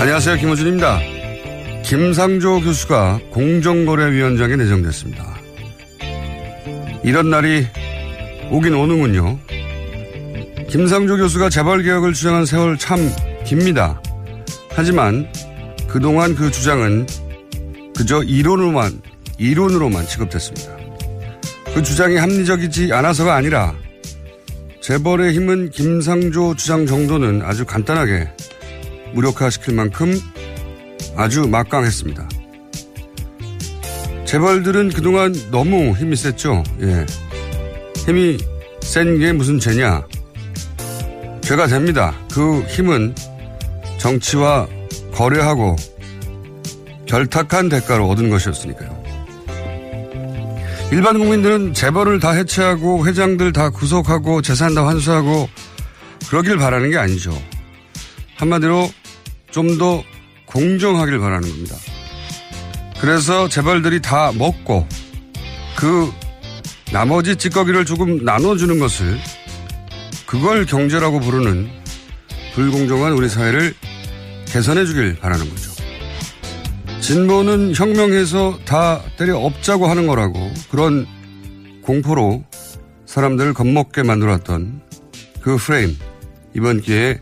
안녕하세요. 김호준입니다. 김상조 교수가 공정거래위원장에 내정됐습니다. 이런 날이 오긴 오는군요. 김상조 교수가 재벌개혁을 주장한 세월 참 깁니다. 하지만 그동안 그 주장은 그저 이론으로만, 이론으로만 취급됐습니다. 그 주장이 합리적이지 않아서가 아니라 재벌의 힘은 김상조 주장 정도는 아주 간단하게 무력화시킬 만큼 아주 막강했습니다. 재벌들은 그동안 너무 힘이 셌죠. 예. 힘이 센 게 무슨 죄냐? 죄가 됩니다. 그 힘은 정치와 거래하고 결탁한 대가로 얻은 것이었으니까요. 일반 국민들은 재벌을 다 해체하고 회장들 다 구속하고 재산 다 환수하고 그러길 바라는 게 아니죠. 한마디로 좀 더 공정하길 바라는 겁니다. 그래서 재벌들이 다 먹고 그 나머지 찌꺼기를 조금 나눠주는 것을 그걸 경제라고 부르는 불공정한 우리 사회를 개선해 주길 바라는 거죠. 진보는 혁명해서 다 때려 엎자고 하는 거라고 그런 공포로 사람들을 겁먹게 만들었던 그 프레임 이번 기회에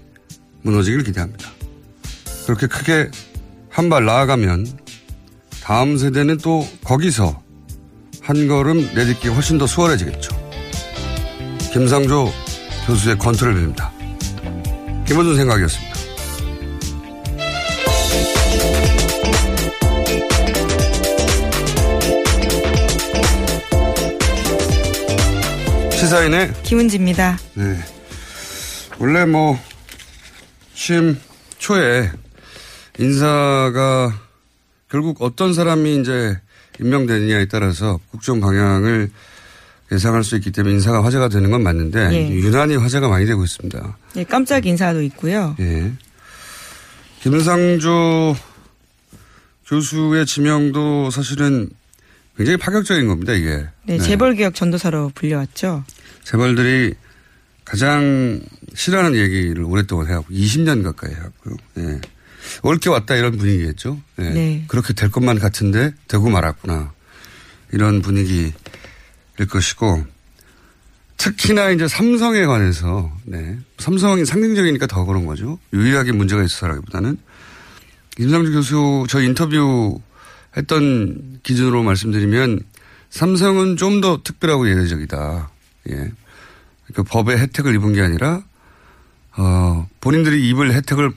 무너지길 기대합니다. 그렇게 크게 한 발 나아가면 다음 세대는 또 거기서 한 걸음 내딛기가 훨씬 더 수월해지겠죠. 김상조 교수의 컨트롤 빌립니다. 김원준 생각이었습니다. 시사인의 김은지입니다. 네. 원래 뭐, 취임 초에 인사가 결국 어떤 사람이 이제 임명되느냐에 따라서 국정 방향을 예상할 수 있기 때문에 인사가 화제가 되는 건 맞는데 예. 유난히 화제가 많이 되고 있습니다. 예, 깜짝 인사도 있고요. 예. 김상조 교수의 지명도 사실은 굉장히 파격적인 겁니다, 이게. 네, 재벌 개혁 전도사로 불려왔죠. 재벌들이 가장 싫어하는 얘기를 오랫동안 해왔고 20년 가까이 해왔고요. 예. 옳게 왔다 이런 분위기겠죠. 예. 네. 그렇게 될 것만 같은데 되고 말았구나. 이런 분위기일 것이고 특히나 이제 삼성에 관해서 네. 삼성이 상징적이니까 더 그런 거죠. 유일하게 문제가 있어서라기보다는 김상주 교수 저 인터뷰 했던 기준으로 말씀드리면 삼성은 좀 더 특별하고 예외적이다. 예. 그 법의 혜택을 입은 게 아니라 어, 본인들이 입을 혜택을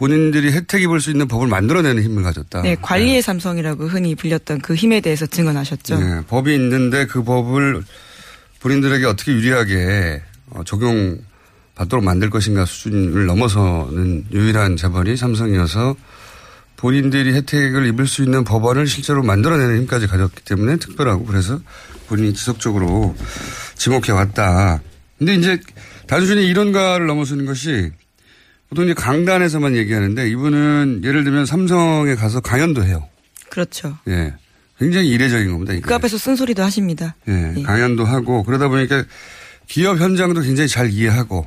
본인들이 혜택 입을 수 있는 법을 만들어내는 힘을 가졌다. 네, 관리의 네. 삼성이라고 흔히 불렸던 그 힘에 대해서 증언하셨죠. 네, 법이 있는데 그 법을 본인들에게 어떻게 유리하게 어, 적용받도록 만들 것인가 수준을 넘어서는 유일한 재벌이 삼성이어서 본인들이 혜택을 입을 수 있는 법안을 실제로 만들어내는 힘까지 가졌기 때문에 특별하고 그래서 본인이 지속적으로 지목해 왔다. 근데 이제 단순히 이론가를 넘어서는 것이 보통 이제 강단에서만 얘기하는데 이분은 예를 들면 삼성에 가서 강연도 해요. 그렇죠. 예. 굉장히 이례적인 겁니다. 이게. 그 앞에서 쓴소리도 하십니다. 예. 예. 강연도 하고 그러다 보니까 기업 현장도 굉장히 잘 이해하고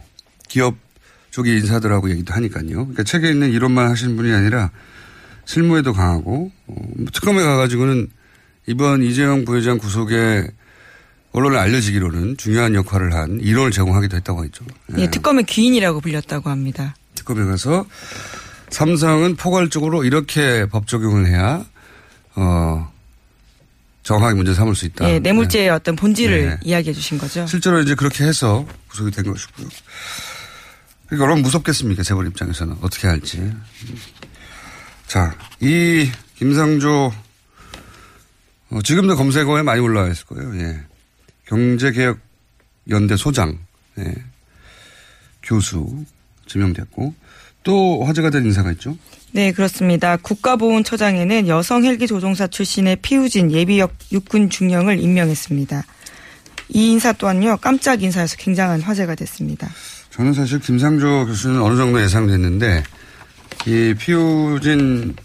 기업 쪽의 인사들하고 얘기도 하니까요. 그러니까 책에 있는 이론만 하시는 분이 아니라 실무에도 강하고 어, 특검에 가가지고는 이번 이재용 부회장 구속에 언론에 알려지기로는 중요한 역할을 한 이론을 제공하기도 했다고 했죠. 예, 특검의 귀인이라고 불렸다고 합니다. 특검에 가서 삼성은 포괄적으로 이렇게 법 적용을 해야 어 정확하게 문제 삼을 수 있다. 예, 뇌물죄의 네. 어떤 본질을 네. 이야기해 주신 거죠. 실제로 이제 그렇게 해서 구속이 된 것이고요. 그러니까 얼마나 무섭겠습니까 재벌 입장에서는 어떻게 할지. 자, 이 김상조 어, 지금도 검색어에 많이 올라와 있을 거예요. 예. 경제개혁 연대 소장, 예. 교수 지명됐고 또 화제가 된 인사가 있죠. 네, 그렇습니다. 국가보훈처장에는 여성 헬기 조종사 출신의 피우진 예비역 육군 중령을 임명했습니다. 이 인사 또한요 깜짝 인사에서 굉장한 화제가 됐습니다. 저는 사실 김상조 교수는 어느 정도 예상됐는데 이 피우진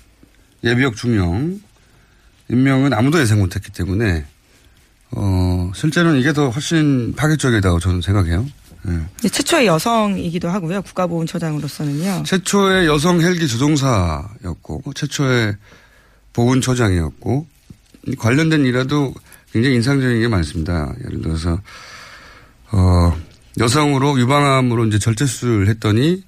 예비역 중령 임명은 아무도 예상 못했기 때문에 어 실제로는 이게 더 훨씬 파격적이다고 저는 생각해요. 네. 최초의 여성이기도 하고요. 국가보훈처장으로서는요. 최초의 여성 헬기 조종사였고 최초의 보훈처장이었고 관련된 일화도 굉장히 인상적인 게 많습니다. 예를 들어서 어 여성으로 유방암으로 이제 절제술을 했더니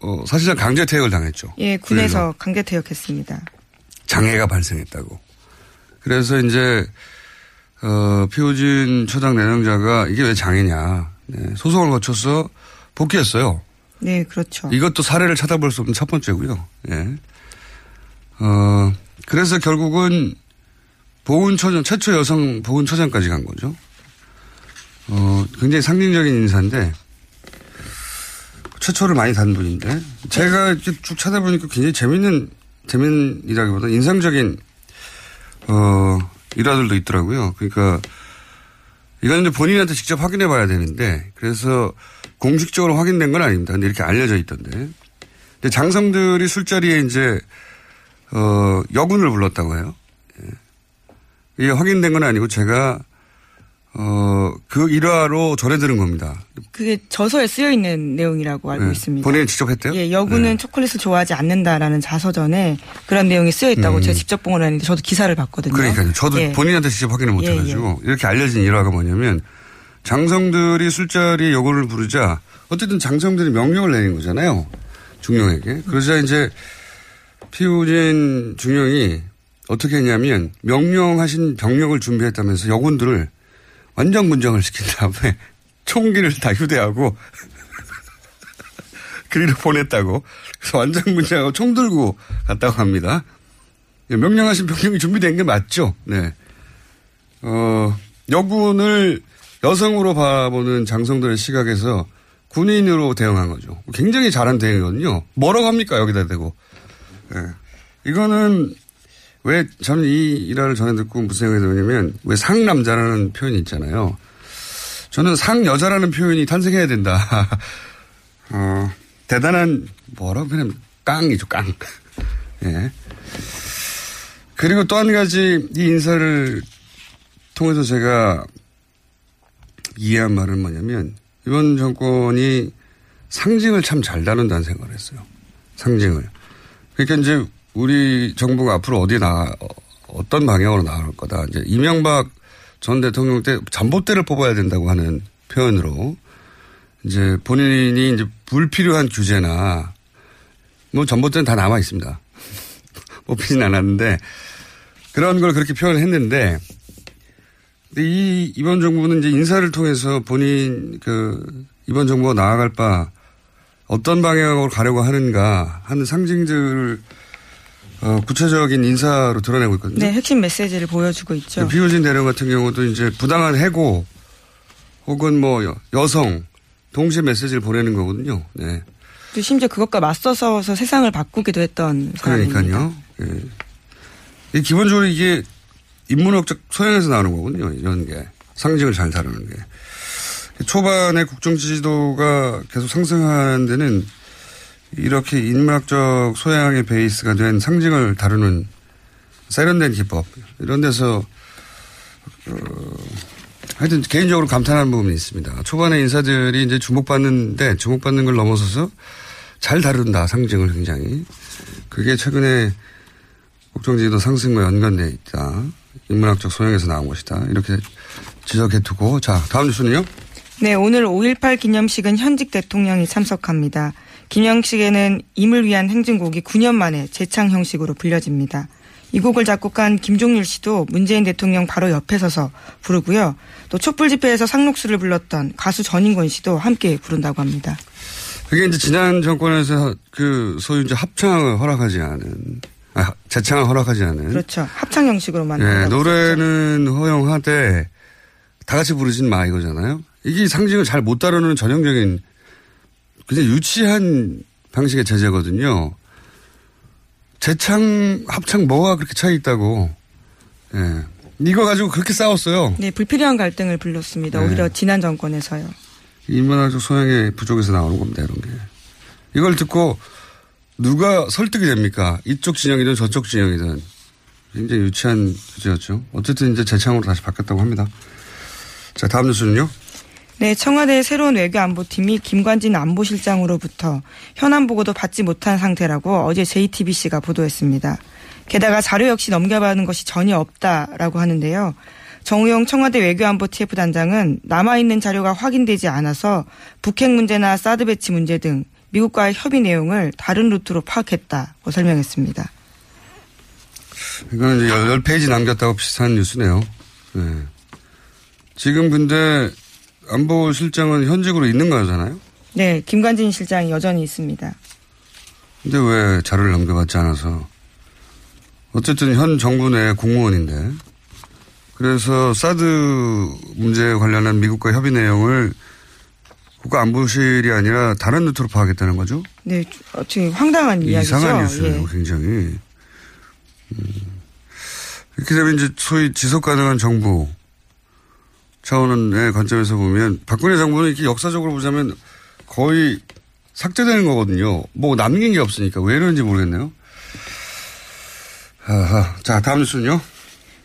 어, 사실상 강제 퇴역을 당했죠. 예, 군에서 강제 퇴역했습니다. 장애가 발생했다고. 그래서 이제 어, 피우진 초당 내정자가 이게 왜 장애냐. 네, 소송을 거쳐서 복귀했어요. 네, 그렇죠. 이것도 사례를 찾아볼 수 없는 첫 번째고요. 예. 어, 그래서 결국은 보훈처장, 최초 여성 보훈처장까지 간 거죠. 어, 굉장히 상징적인 인사인데, 최초를 많이 단 분인데 제가 이렇게 쭉 찾아보니까 굉장히 재밌는 재밌이라기보다 인상적인 어 일화들도 있더라고요. 그러니까 이건 이제 본인한테 직접 확인해 봐야 되는데 그래서 공식적으로 확인된 건 아닙니다. 근데 이렇게 알려져 있던데. 근데 장성들이 술자리에 이제 어 여군을 불렀다고 해요. 예. 이게 확인된 건 아니고 제가 어, 그 일화로 전해들은 겁니다. 그게 저서에 쓰여 있는 내용이라고 알고 네. 있습니다. 본인이 직접 했대요? 예, 여군은 네. 초콜릿을 좋아하지 않는다라는 자서전에 그런 내용이 쓰여 있다고 음. 제가 직접 본 건 아닌데 저도 기사를 봤거든요. 그러니까요. 저도 예. 본인한테 직접 확인을 못 예, 해가지고 예. 이렇게 알려진 일화가 뭐냐면 장성들이 술자리에 여군을 부르자 어쨌든 장성들이 명령을 내린 거잖아요. 중령에게. 그러자 이제 피우진 중령이 어떻게 했냐면 명령하신 병력을 준비했다면서 여군들을 완전 문정을 시킨 다음에 총기를 다 휴대하고 그리로 보냈다고. 그래서 완전 문정하고 총 들고 갔다고 합니다. 예, 명령하신 병력이 준비된 게 맞죠? 네. 어, 여군을 여성으로 바라보는 장성들의 시각에서 군인으로 대응한 거죠. 굉장히 잘한 대응이거든요. 뭐라고 합니까? 여기다 대고. 네. 이거는 왜 저는 이 일화를 전해 듣고 무슨 생각이 드냐면 왜 상남자라는 표현이 있잖아요. 저는 상여자라는 표현이 탄생해야 된다. 어, 대단한 뭐라고 그냥 깡이죠 깡. 예. 그리고 또 한 가지 이 인사를 통해서 제가 이해한 말은 뭐냐면 이번 정권이 상징을 참 잘 다룬다는 생각을 했어요. 상징을. 그러니까 이제 우리 정부가 앞으로 어디에 나, 어떤 방향으로 나올 거다. 이제 이명박 전 대통령 때 잠봇대를 뽑아야 된다고 하는 표현으로 이제 본인이 이제 불필요한 규제나 뭐 전봇대는 다 남아 있습니다. 뽑히진 않았는데 그런 걸 그렇게 표현을 했는데 근데 이 이번 정부는 이제 인사를 통해서 본인 그 이번 정부가 나아갈 바 어떤 방향으로 가려고 하는가 하는 상징들을 어, 구체적인 인사로 드러내고 있거든요. 네, 핵심 메시지를 보여주고 있죠. 비효진 대령 같은 경우도 이제 부당한 해고 혹은 뭐 여- 여성 동시에 메시지를 보내는 거거든요. 네. 또 심지어 그것과 맞서서 세상을 바꾸기도 했던 사람입니다. 그러니까요. 예. 이 기본적으로 이게 인문학적 소양에서 나오는 거거든요. 이런 게 상징을 잘 다루는 게. 초반에 국정 지지도가 계속 상승하는 데는 이렇게 인문학적 소양의 베이스가 된 상징을 다루는 세련된 기법 이런 데서 어, 하여튼 개인적으로 감탄하는 부분이 있습니다. 초반에 인사들이 이제 주목받는데 주목받는 걸 넘어서서 잘 다룬다 상징을 굉장히 그게 최근에 국정지지도 상승과 연관되어 있다. 인문학적 소양에서 나온 것이다. 이렇게 지적해 두고 자 다음 뉴스는요. 네, 오늘 5.18 기념식은 현직 대통령이 참석합니다. 기념식에는 임을 위한 행진곡이 9년 만에 재창 형식으로 불려집니다. 이 곡을 작곡한 김종률 씨도 문재인 대통령 바로 옆에 서서 부르고요. 또 촛불 집회에서 상록수를 불렀던 가수 전인권 씨도 함께 부른다고 합니다. 그게 이제 지난 정권에서 그 소위 이제 합창을 허락하지 않은 아, 재창을 허락하지 않은 그렇죠. 합창 형식으로 예, 만든다고 노래는 허용하되 다 같이 부르진 마 이거잖아요. 이게 상징을 잘 못 다루는 전형적인 그냥 유치한 방식의 제재거든요. 재창, 합창 뭐가 그렇게 차이 있다고. 예. 이거 가지고 그렇게 싸웠어요. 네, 불필요한 갈등을 불렀습니다. 네. 오히려 지난 정권에서요. 인문학적 소양의 부족에서 나오는 겁니다, 이런 게. 이걸 듣고 누가 설득이 됩니까? 이쪽 진영이든 저쪽 진영이든. 굉장히 유치한 주제였죠. 어쨌든 이제 재창으로 다시 바뀌었다고 합니다. 자, 다음 뉴스는요? 네, 청와대 새로운 외교안보팀이 김관진 안보실장으로부터 현안 보고도 받지 못한 상태라고 어제 JTBC가 보도했습니다. 게다가 자료 역시 넘겨받은 것이 전혀 없다라고 하는데요. 정우영 청와대 외교안보 TF 단장은 남아있는 자료가 확인되지 않아서 북핵 문제나 사드 배치 문제 등 미국과의 협의 내용을 다른 루트로 파악했다고 설명했습니다. 이건 이제 열, 열 페이지 남겼다고 비슷한 뉴스네요. 네. 지금 근데 안보실장은 현직으로 있는 거잖아요? 네, 김관진 실장이 여전히 있습니다. 근데 왜 자료를 넘겨받지 않아서 어쨌든 현 정부 내 공무원인데 그래서 사드 문제에 관련한 미국과 협의 내용을 국가안보실이 아니라 다른 루트로 파악했다는 거죠? 네, 어떻게 황당한 이야기죠. 이상한 뉴스예요, 예. 굉장히. 음. 이렇게 되면 이제 소위 지속 가능한 정부 차원의 관점에서 보면 박근혜 정부는 이렇게 역사적으로 보자면 거의 삭제되는 거거든요. 뭐 남긴 게 없으니까 왜 이러는지 모르겠네요. 아하. 자, 다음 뉴스는요.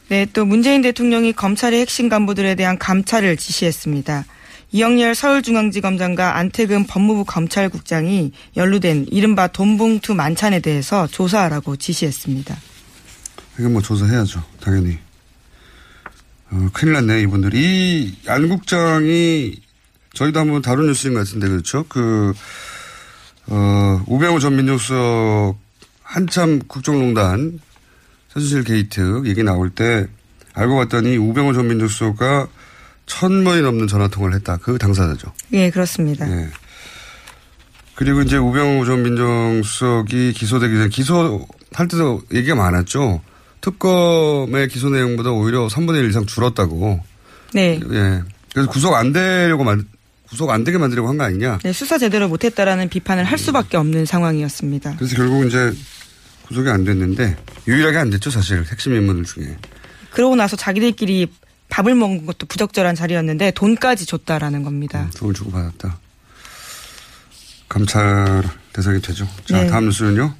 네, 또 문재인 대통령이 검찰의 핵심 간부들에 대한 감찰을 지시했습니다. 이영렬 서울중앙지검장과 안태근 법무부 검찰국장이 연루된 이른바 돈봉투 만찬에 대해서 조사하라고 지시했습니다. 이건 뭐 조사해야죠. 당연히. 어, 큰일 났네, 이분들이. 이 안 국장이 저희도 한번 다룬 뉴스인 것 같은데, 그렇죠? 그, 어, 우병우 전 민정수석 한참 국정농단 최순실 게이트 얘기 나올 때 알고 봤더니 우병우 전 민정수석과 천 번이 넘는 전화 통화를 했다. 그 당사자죠. 예, 그렇습니다. 예. 그리고 이제 우병우 전 민정수석이 기소되기 전에 기소할 때도 얘기가 많았죠. 특검의 기소 내용보다 오히려 3분의 1 이상 줄었다고. 네. 예. 그래서 구속 안 되려고 만, 구속 안 되게 만들려고 한 거 아니냐. 네, 수사 제대로 못했다라는 비판을 할 수밖에 없는 상황이었습니다. 그래서 결국 이제 구속이 안 됐는데 유일하게 안 됐죠, 사실. 핵심 인물들 중에. 그러고 나서 자기들끼리 밥을 먹은 것도 부적절한 자리였는데 돈까지 줬다라는 겁니다. 돈을 주고 받았다. 감찰 대상이 되죠. 자, 네. 다음 뉴스는요.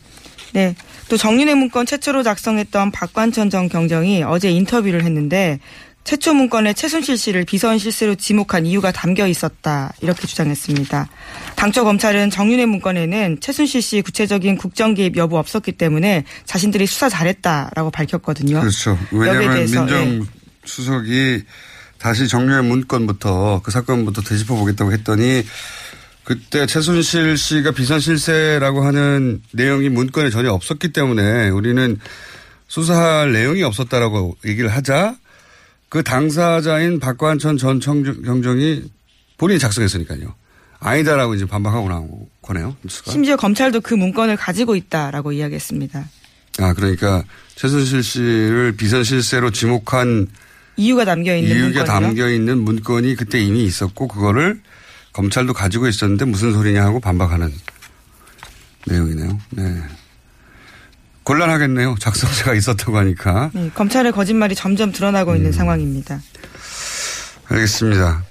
네. 또 정윤회 문건 최초로 작성했던 박관천 전 경정이 어제 인터뷰를 했는데 최초 문건에 최순실 씨를 비선 실세로 지목한 이유가 담겨 있었다 이렇게 주장했습니다. 당초 검찰은 정윤회 문건에는 최순실 씨 구체적인 국정 개입 여부 없었기 때문에 자신들이 수사 잘했다라고 밝혔거든요. 그렇죠. 왜냐하면 대해서, 예. 민정수석이 다시 정유의 문건부터 그 사건부터 되짚어 보겠다고 했더니 그때 최순실 씨가 비선 실세라고 하는 내용이 문건에 전혀 없었기 때문에 우리는 수사할 내용이 없었다라고 얘기를 하자 그 당사자인 박관천 전 청주- 경정이 본인이 작성했으니까요. 아니다라고 이제 반박하고 나온 거네요. 뉴스가. 심지어 검찰도 그 문건을 가지고 있다라고 이야기했습니다. 아 그러니까 최순실 씨를 비선 실세로 지목한 이유가 담겨 있는 이유가 문건이요. 담겨 있는 문건이 그때 이미 있었고 그거를 검찰도 가지고 있었는데 무슨 소리냐 하고 반박하는 내용이네요. 네. 곤란하겠네요. 작성자가 있었다고 하니까. 네, 검찰의 거짓말이 점점 드러나고 음. 있는 상황입니다. 알겠습니다.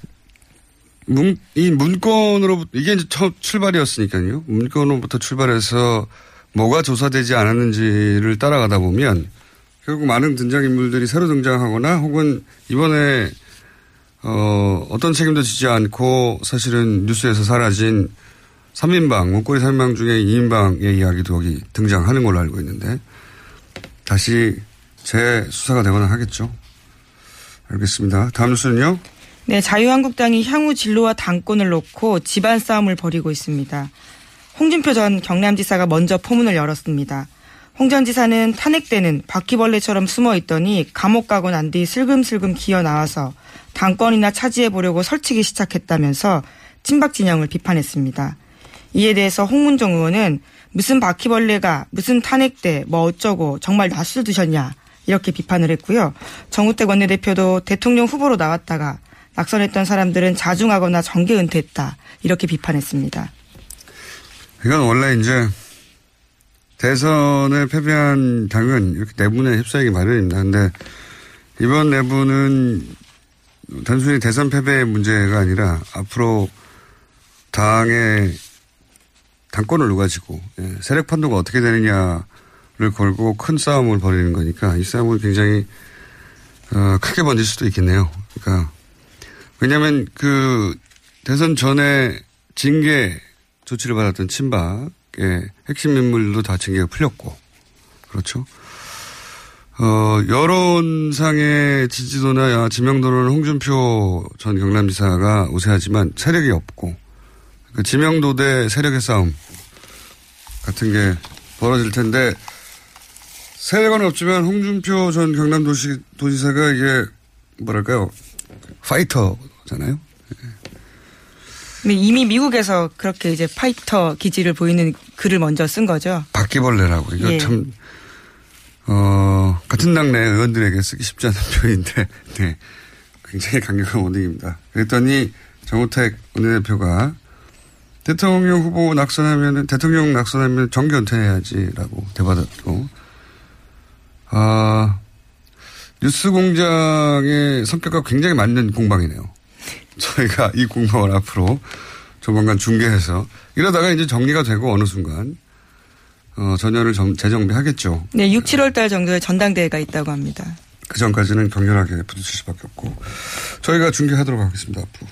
문, 이 문건으로, 이게 이제 첫 출발이었으니까요. 문건으로부터 출발해서 뭐가 조사되지 않았는지를 따라가다 보면 결국 많은 등장인물들이 새로 등장하거나 혹은 이번에 어, 어떤 책임도 지지 않고 사실은 뉴스에서 사라진 3인방, 문고리 3인방 중에 2인방의 이야기도 여기 등장하는 걸로 알고 있는데 다시 재수사가 되거나 하겠죠. 알겠습니다. 다음 뉴스는요. 네, 자유한국당이 향후 진로와 당권을 놓고 집안 싸움을 벌이고 있습니다. 홍준표 전 경남지사가 먼저 포문을 열었습니다. 홍 전 지사는 탄핵 때는 바퀴벌레처럼 숨어 있더니 감옥 가고 난뒤 슬금슬금 기어 나와서 당권이나 차지해 보려고 설치기 시작했다면서 친박 진영을 비판했습니다. 이에 대해서 홍문정 의원은 무슨 바퀴벌레가 무슨 탄핵 때뭐 어쩌고 정말 낯을 드셨냐 이렇게 비판을 했고요. 정우택 원내대표도 대통령 후보로 나왔다가 낙선했던 사람들은 자중하거나 정계 은퇴했다 이렇게 비판했습니다. 이건 원래 이제 대선에 패배한 당은 이렇게 내분에 휩싸이기 마련입니다. 근데 이번 내분은 단순히 대선 패배의 문제가 아니라 앞으로 당의 당권을 누가 지고 예, 세력 판도가 어떻게 되느냐를 걸고 큰 싸움을 벌이는 거니까 이 싸움은 굉장히 어, 크게 번질 수도 있겠네요. 그러니까 왜냐하면 그 대선 전에 징계 조치를 받았던 친박의 핵심 인물도 다 징계가 풀렸고 그렇죠. 어, 여론상의 지지도나 지명도는 홍준표 전 경남지사가 우세하지만 세력이 없고 그 지명도 대 세력의 싸움 같은 게 벌어질 텐데 세력은 없지만 홍준표 전 경남도시 도지사가 이게 뭐랄까요 파이터잖아요. 근데 이미 미국에서 그렇게 이제 파이터 기질을 보이는 글을 먼저 쓴 거죠. 바퀴벌레라고 이거 예. 참 어, 같은 당내 의원들에게 쓰기 쉽지 않은 표현인데, 네. 굉장히 강력한 원인입니다. 그랬더니 정우택 원내대표가 대통령 후보 낙선하면은, 대통령 낙선하면 정기 은퇴해야지라고 대받았고, 아, 뉴스 공장의 성격과 굉장히 맞는 공방이네요. 저희가 이 공방을 앞으로 조만간 중계해서 이러다가 이제 정리가 되고 어느 순간 어, 전열을 정- 재정비하겠죠. 네, 6, 7월 달 정도에 전당대회가 있다고 합니다. 그 전까지는 격렬하게 부딪힐 수밖에 없고 저희가 중계하도록 하겠습니다. 앞으로.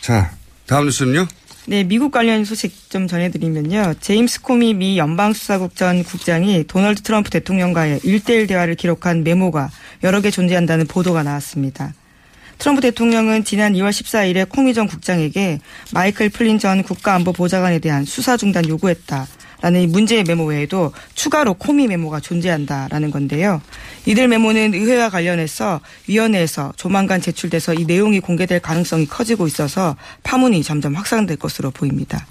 자, 다음 뉴스는요. 네, 미국 관련 소식 좀 전해드리면요. 제임스 코미 미 연방수사국 전 국장이 도널드 트럼프 대통령과의 1대1 대화를 기록한 메모가 여러 개 존재한다는 보도가 나왔습니다. 트럼프 대통령은 지난 2월 14일에 코미 전 국장에게 마이클 플린 전 국가안보보좌관에 대한 수사 중단 요구했다. 라는 이 문제의 메모 외에도 추가로 코미 메모가 존재한다라는 건데요. 이들 메모는 의회와 관련해서 위원회에서 조만간 제출돼서 이 내용이 공개될 가능성이 커지고 있어서 파문이 점점 확산될 것으로 보입니다.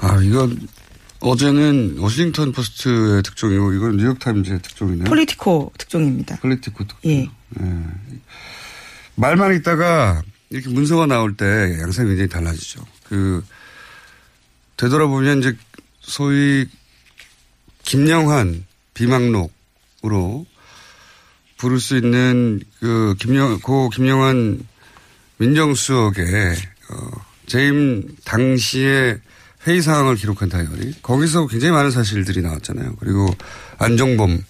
아, 이건 어제는 워싱턴 포스트의 특종이고 이건 뉴욕타임즈의 특종이네요. 폴리티코 특종입니다. 폴리티코 특종. 예. 예. 말만 있다가 이렇게 문서가 나올 때 양상이 굉장히 달라지죠. 그 되돌아보면 이제 소위 김영한 비망록으로 부를 수 있는 그 김영 고 김영한 민정수석의 어, 재임 당시의 회의 상황을 기록한 다이어리 거기서 굉장히 많은 사실들이 나왔잖아요. 그리고 안정범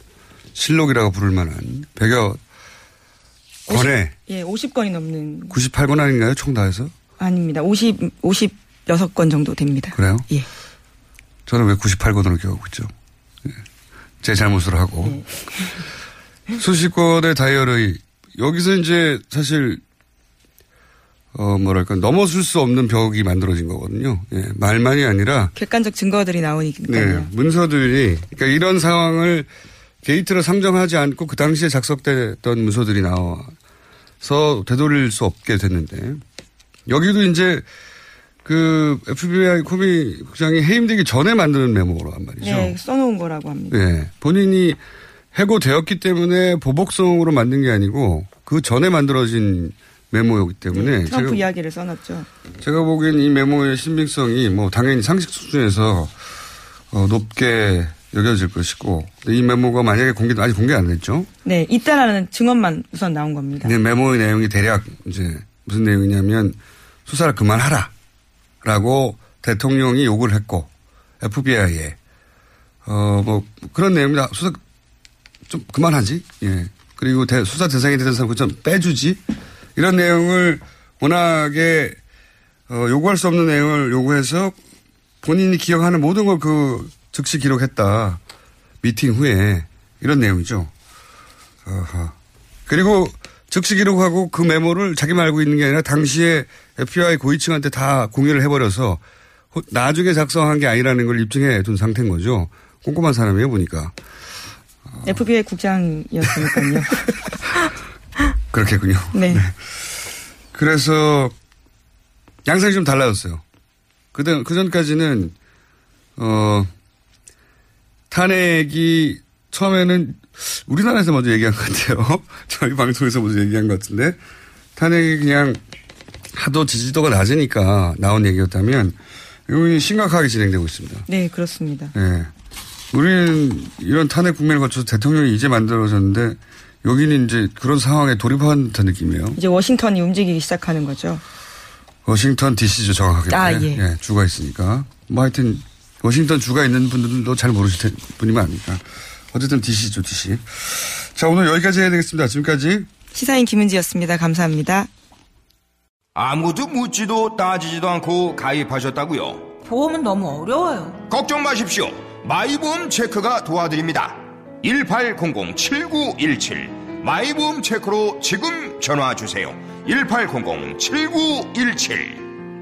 실록이라고 부를 만한 백여 권해 예, 50건이 넘는 98건 아닌가요? 총 다 해서? 아닙니다. 50 56건 정도 됩니다. 그래요? 예. 저는 왜 98건으로 기억하고 있죠? 예. 제 잘못으로 하고. 수십 건의 다이어리 여기서 이제 사실 어 뭐랄까 넘어설 수 없는 벽이 만들어진 거거든요. 예. 말만이 아니라 객관적 증거들이 네, 나오니까요. 문서들이 그러니까 이런 상황을 게이트로 상정하지 않고 그 당시에 작성됐던 문서들이 나와서 되돌릴 수 없게 됐는데 여기도 이제 그 FBI 코미 국장이 해임되기 전에 만드는 메모란 말이죠. 네, 써놓은 거라고 합니다. 네, 본인이 해고되었기 때문에 보복성으로 만든 게 아니고 그 전에 만들어진 메모이기 때문에 네, 트럼프 제가, 이야기를 써놨죠. 제가 보기엔 이 메모의 신빙성이 뭐 당연히 상식 수준에서 어, 높게 여겨질 것이고 이 메모가 만약에 공개 아직 공개 안 됐죠. 네, 있다라는 증언만 우선 나온 겁니다. 근데 메모의 내용이 대략 이제 무슨 내용이냐면 수사를 그만하라. 라고 대통령이 요구를 했고 FBI에 어 뭐 그런 내용입니다. 수사 좀 그만하지. 예. 그리고 대, 수사 대상이 되는 사람 좀 빼주지. 이런 내용을 워낙에 어, 요구할 수 없는 내용을 요구해서 본인이 기억하는 모든 걸그 즉시 기록했다. 미팅 후에 이런 내용이죠. 어허. 그리고 즉시 기록하고 그 메모를 자기만 알고 있는 게 아니라 당시에 FBI 고위층한테 다 공유를 해버려서 호- 나중에 작성한 게 아니라는 걸 입증해 둔 상태인 거죠. 꼼꼼한 사람이에요, 보니까. FBI 국장이었으니까요. 그렇겠군요. 네. 그래서 양상이 좀 달라졌어요. 그전, 그전까지는, 어, 탄핵이 처음에는 우리나라에서 먼저 얘기한 것 같아요. 저희 방송에서 먼저 얘기한 것 같은데 탄핵이 그냥 하도 지지도가 낮으니까 나온 얘기였다면 이건 심각하게 진행되고 있습니다. 네, 그렇습니다. 예. 우리는 이런 탄핵 국면을 거쳐서 대통령이 이제 만들어졌는데 여기는 이제 그런 상황에 돌입한 듯한 느낌이에요. 이제 워싱턴이 움직이기 시작하는 거죠. 워싱턴 DC죠, 정확하게. 아, 예. 예. 주가 있으니까. 뭐 하여튼, 워싱턴 주가 있는 분들도 잘 모르실 텐- 분이면 아니까. 어쨌든 DC죠, DC. 자, 오늘 여기까지 해야 되겠습니다. 지금까지. 시사인 김은지였습니다. 감사합니다. 아무도 묻지도 따지지도 않고 가입하셨다고요? 보험은 너무 어려워요. 걱정 마십시오. 마이보험 체크가 도와드립니다. 1800-7917 마이보험 체크로 지금 전화 주세요. 1800-7917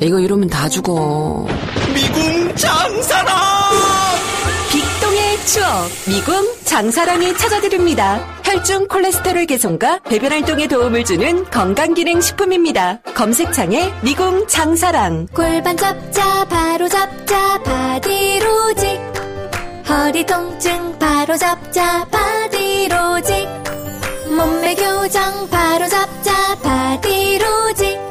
이거 이러면 다 죽어. 미궁 장사랑 빅똥의 추억 미궁 장사랑이 찾아드립니다. 혈중 콜레스테롤 개선과 배변 활동에 도움을 주는 건강기능 식품입니다. 검색창에 미궁 장사랑 골반 잡자 바로 잡자 바디로직 허리 통증 바로 잡자 바디로직 몸매 교정 바로 잡자 바디로직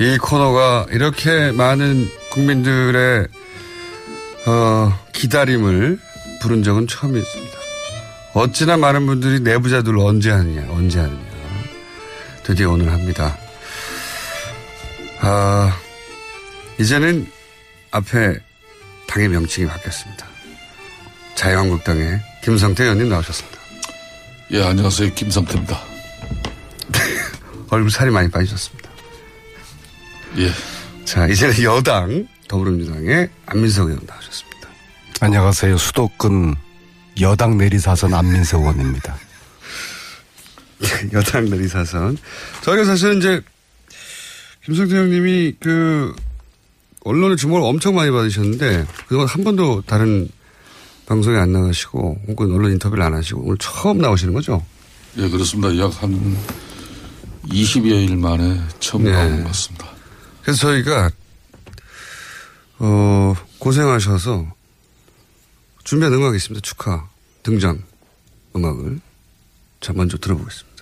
이 코너가 이렇게 많은 국민들의, 어, 기다림을 부른 적은 처음이었습니다. 어찌나 많은 분들이 내부자들 언제 하느냐, 언제 하느냐. 드디어 오늘 합니다. 아, 이제는 앞에 당의 명칭이 바뀌었습니다. 자유한국당의 김성태 의원님 나오셨습니다. 예, 안녕하세요. 김성태입니다. 얼굴 살이 많이 빠지셨습니다. 예. 자, 이제는 여당 더불어민주당의 안민석 의원 나오셨습니다. 안녕하세요. 수도권 여당 내리사선 안민석 의원입니다. 여당 내리사선. 저희가 사실은 이제 김성태 형님이 그 언론의 주목을 엄청 많이 받으셨는데 그동안 한 번도 다른 방송에 안 나가시고 혹은 언론 인터뷰를 안 하시고 오늘 처음 나오시는 거죠? 예, 그렇습니다. 약 한 20여일 만에 처음 네. 나온 것 같습니다. 그래서 저희가 어 고생하셔서 준비한 음악이 있습니다. 축하 등장 음악을 자 먼저 들어보겠습니다.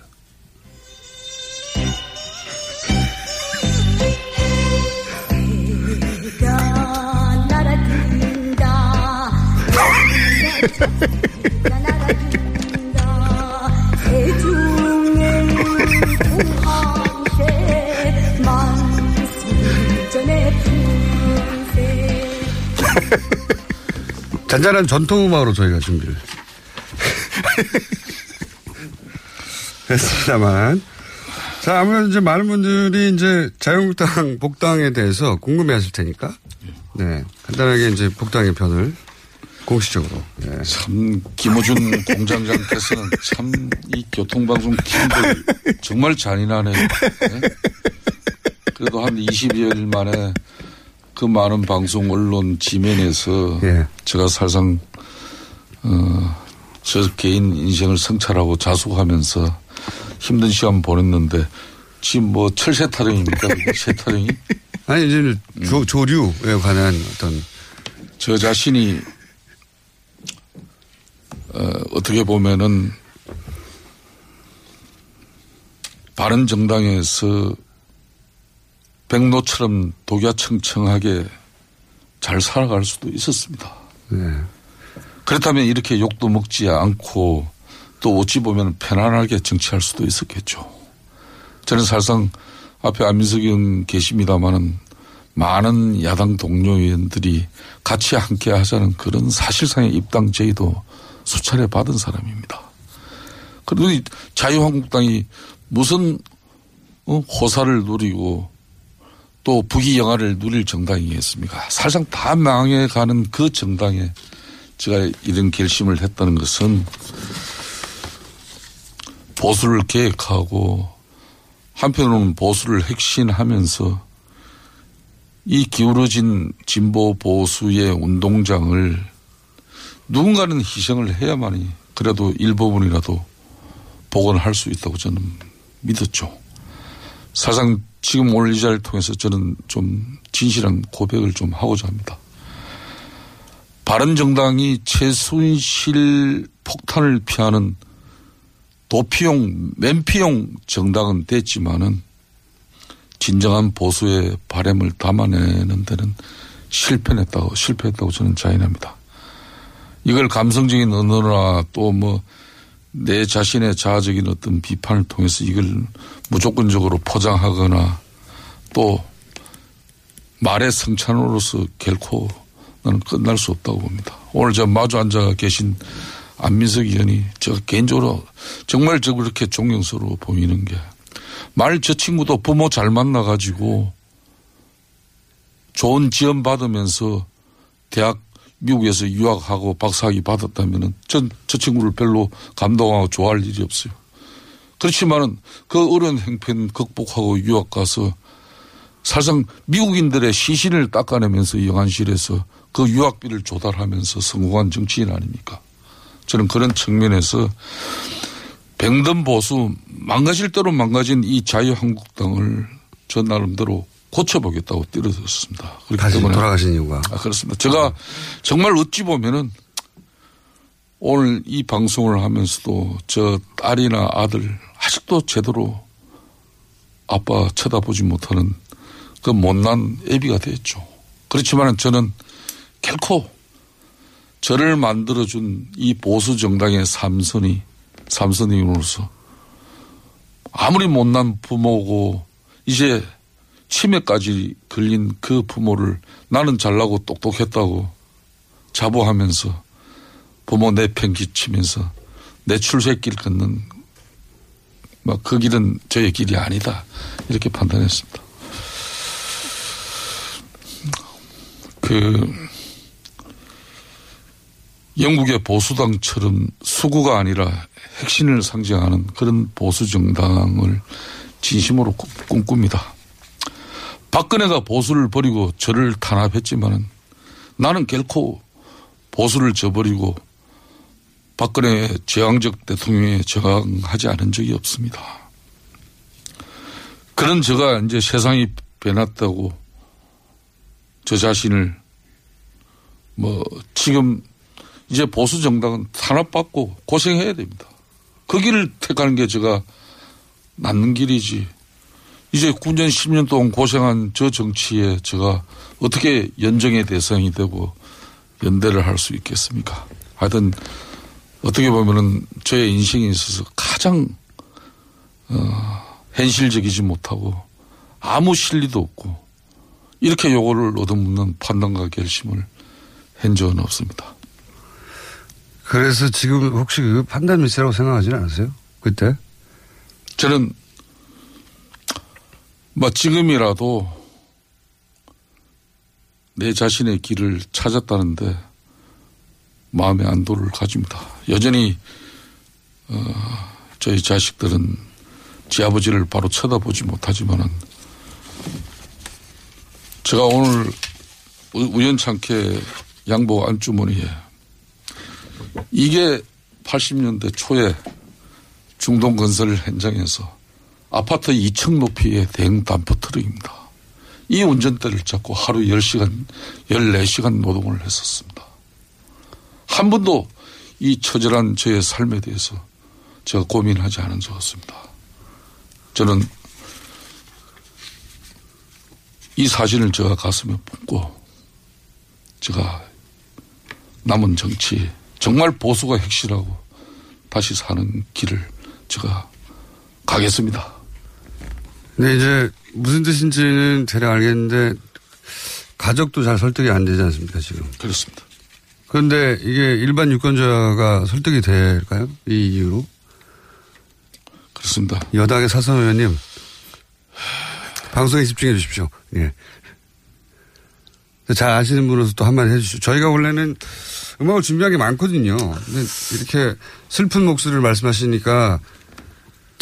잔잔한 전통 음악으로 저희가 준비를 했습니다만 자 아무래도 이제 많은 분들이 이제 자유한국당 복당에 대해서 궁금해 하실 테니까 네 간단하게 이제 복당의 편을 공식적으로 예. 참 김호준 공장장께서는 참 이 교통방송 팀들 정말 잔인하네요. 네? 그래도 한 20여일 만에 그 많은 방송 언론 지면에서 예. 제가 사실상 어, 저 개인 인생을 성찰하고 자숙하면서 힘든 시간 보냈는데 지금 뭐 철새 타령입니까? 새 타령이? 아니 이제 조, 조류에 관한 어떤 저 자신이 어, 어떻게 보면은 바른 정당에서 백로처럼 독야청청하게 잘 살아갈 수도 있었습니다. 네. 그렇다면 이렇게 욕도 먹지 않고 또 어찌 보면 편안하게 정치할 수도 있었겠죠. 저는 사실상 앞에 안민석 의원 계십니다마는 많은 야당 동료 의원들이 같이 함께 하자는 그런 사실상의 입당 제의도 수차례 받은 사람입니다. 그리고 이 자유한국당이 무슨 어, 호사를 누리고 또 부귀 영화를 누릴 정당이겠습니까? 사실상 다 망해가는 그 정당에 제가 이런 결심을 했다는 것은 보수를 계획하고 한편으로는 보수를 핵심하면서 이 기울어진 진보 보수의 운동장을 누군가는 희생을 해야만이 그래도 일부분이라도 복원할 수 있다고 저는 믿었죠. 사상 지금 오늘 이 자리를 통해서 저는 좀 진실한 고백을 좀 하고자 합니다. 바른정당이 최순실 폭탄을 피하는 도피용, 맨피용 정당은 됐지만은 진정한 보수의 바램을 담아내는 데는 실패했다고, 실패했다고 저는 자인합니다. 이걸 감성적인 언어나 또 뭐 내 자신의 자아적인 어떤 비판을 통해서 이걸 무조건적으로 포장하거나 또 말의 성찬으로서 결코 나는 끝날 수 없다고 봅니다. 오늘 저 마주 앉아 계신 안민석 의원이 제가 개인적으로 정말 저 그렇게 존경스러워 보이는 게 말 저 친구도 부모 잘 만나가지고 좋은 지원 받으면서 대학 미국에서 유학하고 박사학위 받았다면은 전 저 친구를 별로 감동하고 좋아할 일이 없어요. 그렇지만은 그 어려운 행편 극복하고 유학 가서 사실상 미국인들의 시신을 닦아내면서 영안실에서 그 유학비를 조달하면서 성공한 정치인 아닙니까? 저는 그런 측면에서 병든 보수 망가질 대로 망가진 이 자유한국당을 저 나름대로 고쳐보겠다고 뛰어들었습니다. 다시 때문에 돌아가신 이유가 아, 그렇습니다. 제가 정말 어찌 보면은 오늘 이 방송을 하면서도 저 딸이나 아들 아직도 제대로 아빠 쳐다보지 못하는 그 못난 애비가 됐죠. 그렇지만 저는 결코 저를 만들어준 이 보수 정당의 삼선이 삼선인으로서 아무리 못난 부모고 이제 치매까지 걸린 그 부모를 나는 잘나고 똑똑했다고 자부하면서 부모 내팽 끼치면서 내 출세길 걷는 막그 길은 저의 길이 아니다 이렇게 판단했습니다. 그 영국의 보수당처럼 수구가 아니라 핵심을 상징하는 그런 보수 정당을 진심으로 꿈- 꿈꿉니다. 박근혜가 보수를 버리고 저를 탄압했지만은 나는 결코 보수를 저버리고 박근혜 제왕적 대통령에 저항하지 않은 적이 없습니다. 그런 제가 이제 세상이 변했다고 저 자신을 뭐 지금 이제 보수 정당은 탄압받고 고생해야 됩니다. 그 길을 택하는 게 제가 낫는 길이지. 이제 9년 10년 동안 고생한 저 정치에 제가 어떻게 연정의 대상이 되고 연대를 할 수 있겠습니까? 하여튼 어떻게 보면은 저의 인생에 있어서 가장 어, 현실적이지 못하고 아무 실리도 없고 이렇게 요거를 얻어먹는 판단과 결심을 한 적은 없습니다. 그래서 지금 혹시 그 판단 미스라고 생각하지는 않으세요? 그때? 저는 뭐 지금이라도 내 자신의 길을 찾았다는데 마음의 안도를 가집니다. 여전히 어, 저희 자식들은 제 아버지를 바로 쳐다보지 못하지만은 제가 오늘 우- 우연찮게 양복 안주머니에 이게 80년대 초에 중동 건설 현장에서 아파트 2층 높이의 대형 단포 트럭입니다. 이 운전대를 잡고 하루 10시간, 14시간 노동을 했었습니다. 한 번도 이 처절한 저의 삶에 대해서 제가 고민하지 않은 적 없습니다. 저는 이 사진을 제가 가슴에 품고 제가 남은 정치 정말 보수가 핵실하고 다시 사는 길을 제가 가겠습니다. 근데 이제 무슨 뜻인지는 대략 알겠는데 가족도 잘 설득이 안 되지 않습니까 지금? 그렇습니다. 그런데 이게 일반 유권자가 설득이 될까요? 이 이유로? 그렇습니다. 여당의 사선 의원님 방송에 집중해 주십시오. 예. 잘 아시는 분으로서 또 한마디 해주시죠. 저희가 원래는 음악을 준비한 게 많거든요. 근데 이렇게 슬픈 목소리를 말씀하시니까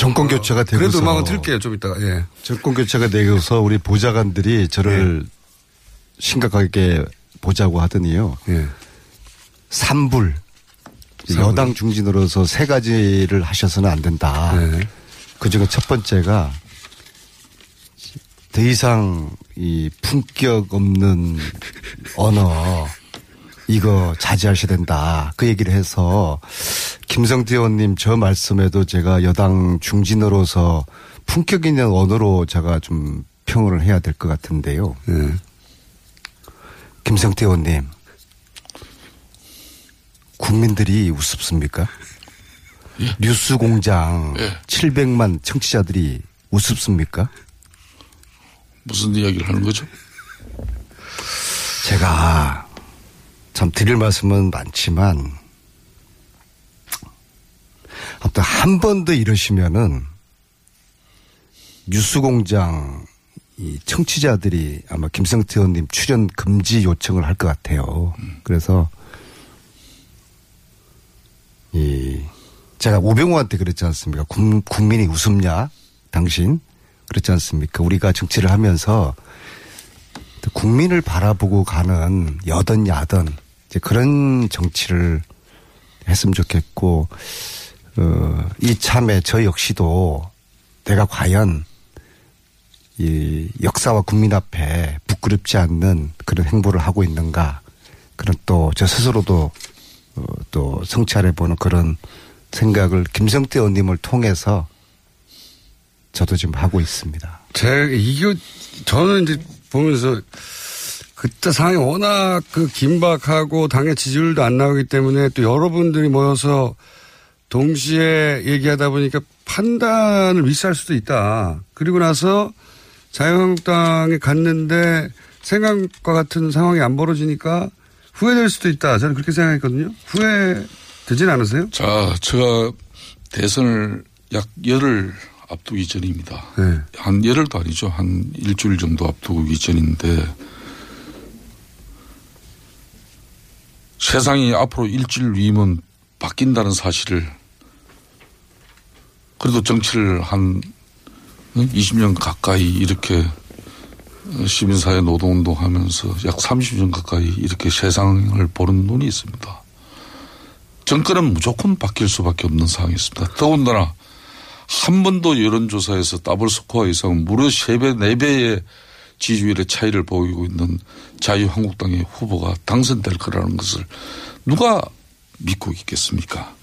정권 교체가 되고서 그래도 음악은 틀게요. 좀 이따가. 예. 정권 교체가 되고서 우리 보좌관들이 저를 심각하게 보자고 하더니요. 예. 삼불 여당 중진으로서 세 가지를 하셔서는 안 된다. 네. 그 중에 첫 번째가 더 이상 이 품격 없는 언어 이거 자제하셔야 된다. 그 얘기를 해서 김성태 의원님 저 말씀에도 제가 여당 중진으로서 품격 있는 언어로 제가 좀 평을 해야 될 것 같은데요. 네. 김성태 의원님. 국민들이 우습습니까? 뉴스 공장 예. 700만 청취자들이 우습습니까? 무슨 이야기를 하는 거죠? 제가 참 드릴 말씀은 많지만 아무튼 한 번 더 이러시면은 뉴스공장 이 청취자들이 아마 김성태 의원님 출연 금지 요청을 할 것 같아요. 그래서 이 제가 오병우한테 그랬지 않습니까? 국, 국민이 웃음냐? 당신 그렇지 않습니까? 우리가 정치를 하면서 국민을 바라보고 가는 여든 야든 이제 그런 정치를 했으면 좋겠고 어, 이 참에 저 역시도 내가 과연 이 역사와 국민 앞에 부끄럽지 않는 그런 행보를 하고 있는가 그런 또 저 스스로도 어, 또 성찰해 보는 그런 생각을 김성태 의원님을 통해서 저도 지금 하고 있습니다. 제 이거 저는 이제 보면서 그때 상황이 워낙 그 긴박하고 당의 지지율도 안 나오기 때문에 또 여러분들이 모여서 동시에 얘기하다 보니까 판단을 미스할 수도 있다. 그리고 나서 자유한국당에 갔는데 생각과 같은 상황이 안 벌어지니까 후회될 수도 있다. 저는 그렇게 생각했거든요. 후회되진 않으세요? 자, 제가 대선을 약 열흘 앞두기 전입니다. 네. 한 열흘도 아니죠. 한 일주일 정도 앞두기 전인데 세상이 앞으로 일주일 위면 바뀐다는 사실을 그래도 정치를 한 20년 가까이 이렇게 시민사회 노동운동 하면서 약 30년 가까이 이렇게 세상을 보는 눈이 있습니다. 정권은 무조건 바뀔 수밖에 없는 상황이 있습니다. 더군다나 한 번도 여론조사에서 더블 스코어 이상 무려 3배, 4배의 지지율의 차이를 보이고 있는 자유한국당의 후보가 당선될 거라는 것을 누가 믿고 있겠습니까?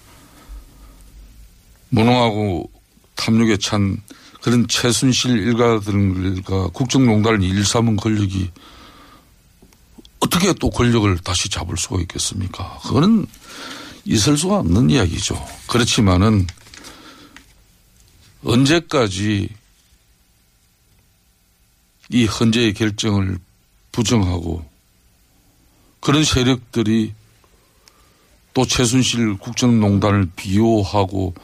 무능하고 탐욕에 찬 그런 최순실 일가들과 국정농단을 일삼은 권력이 어떻게 또 권력을 다시 잡을 수가 있겠습니까? 그거는 있을 수가 없는 이야기죠. 그렇지만은 언제까지 이 헌재의 결정을 부정하고 그런 세력들이 또 최순실 국정농단을 비호하고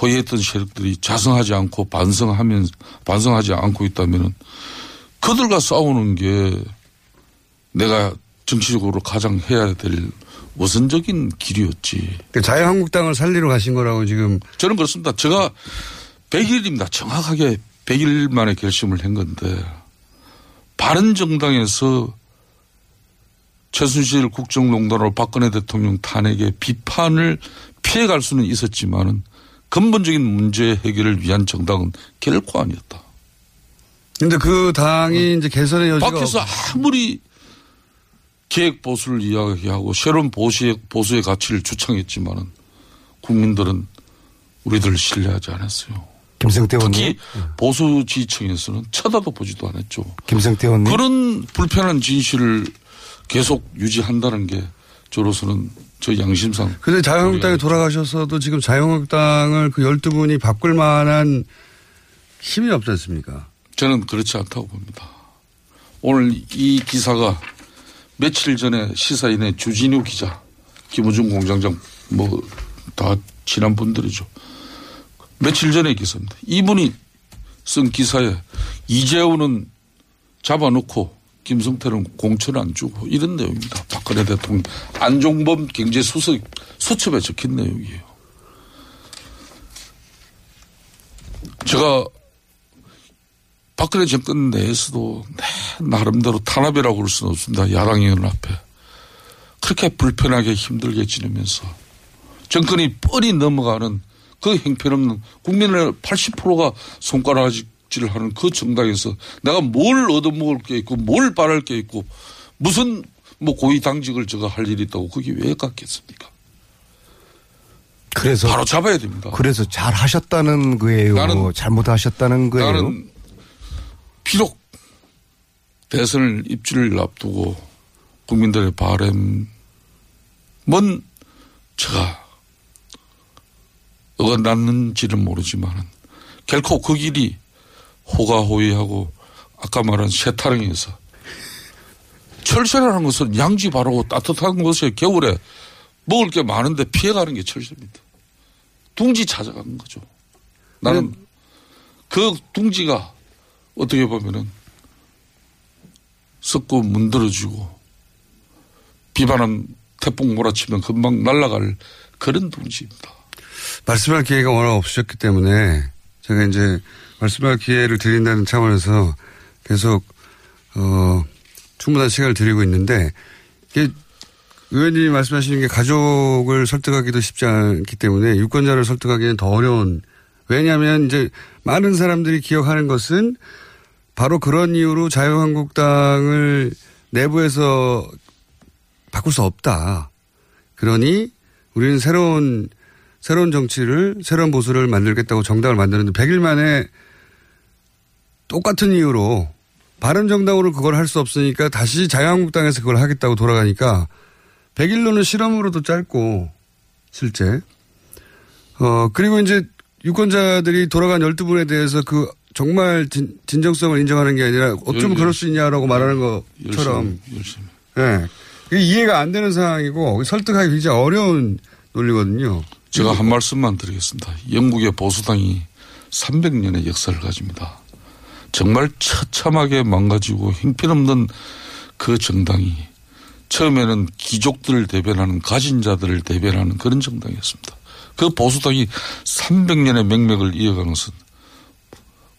호의했던 세력들이 자성하지 않고 반성하면 반성하지 않고 있다면은 그들과 싸우는 게 내가 정치적으로 가장 해야 될 우선적인 길이었지. 그 자유한국당을 살리러 가신 거라고 지금 저는 그렇습니다. 제가 100일입니다. 정확하게 100일 만에 결심을 한 건데 바른 정당에서 최순실 국정농단으로 박근혜 대통령 탄핵의 비판을 피해갈 수는 있었지만은 근본적인 문제 해결을 위한 정당은 결코 아니었다. 근데 그 당이 이제 개선의 여지가 밖에서 없- 아무리 계획 보수를 이야기하고 새로운 보수의, 보수의 가치를 주창했지만은 국민들은 우리들을 신뢰하지 않았어요. 김성태 의원님. 특히 보수 지지층에서는 쳐다도 보지도 않았죠. 김성태 의원님. 그런 불편한 진실을 계속 유지한다는 게 저로서는 저 양심상 근데 자유한국당에 돌아가셔서도 지금 자유한국당을 그 12분이 바꿀 만한 힘이 없지 않습니까? 저는 그렇지 않다고 봅니다. 오늘 이 기사가 며칠 전에 시사인의 주진우 기자, 김우중 공장장 뭐 다 친한 분들이죠. 며칠 전에 기사입니다. 이분이 쓴 기사에 이재호는 잡아놓고 김성태는 공천 안 주고 이런 내용입니다. 박근혜 대통령 안종범 경제수석 수첩에 적힌 내용이에요. 제가 박근혜 정권 내에서도 네, 나름대로 탄압이라고 할 수는 없습니다. 야당 의원 앞에. 그렇게 불편하게 힘들게 지내면서 정권이 뻔히 넘어가는 그 형편없는 국민의 80%가 손가락질을 하는 그 정당에서 내가 뭘 얻어먹을 게 있고 뭘 바랄 게 있고 무슨 뭐 고위 당직을 제가 할 일이 있다고 거기 왜 갔겠습니까? 그래서 바로 잡아야 됩니다. 그래서 잘 하셨다는 거예요. 나는- 잘못하셨다는 거예요. 나는 비록 대선을 입지를 앞두고 국민들의 바램은 제가 어긋났는지는 모르지만 결코 그 길이 호가호위하고 아까 말한 세타령에서 철새라는 것은 양지 바르고 따뜻한 곳에 겨울에 먹을 게 많은데 피해가는 게 철새입니다. 둥지 찾아가는 거죠. 나는 그 둥지가 어떻게 보면은 썩고 문드러지고 비바람 태풍 몰아치면 금방 날아갈 그런 둥지입니다. 말씀할 기회가 워낙 없으셨기 때문에 제가 이제 말씀할 기회를 드린다는 차원에서 계속 어 충분한 시간을 드리고 있는데 이게 의원님이 말씀하시는 게 가족을 설득하기도 쉽지 않기 때문에 유권자를 설득하기는 더 어려운 왜냐하면 이제 많은 사람들이 기억하는 것은 바로 그런 이유로 자유한국당을 내부에서 바꿀 수 없다. 그러니 우리는 새로운 새로운 정치를 새로운 보수를 만들겠다고 정당을 만드는데 100일 만에 똑같은 이유로 바른 정당으로 그걸 할 수 없으니까 다시 자유한국당에서 그걸 하겠다고 돌아가니까 100일로는 실험으로도 짧고 실제 어 그리고 이제 유권자들이 돌아간 12분에 대해서 그 정말 진, 진정성을 인정하는 게 아니라 어쩜 열심히. 그럴 수 있냐라고 말하는 것처럼 열심히, 열심히. 예. 그게 이해가 안 되는 상황이고 설득하기 굉장히 어려운 논리거든요. 제가 한 말씀만 드리겠습니다. 영국의 보수당이 300년의 역사를 가집니다. 정말 처참하게 망가지고 형편없는 그 정당이 처음에는 귀족들을 대변하는 가진 자들을 대변하는 그런 정당이었습니다. 그 보수당이 300년의 맹맥을 이어가는 것은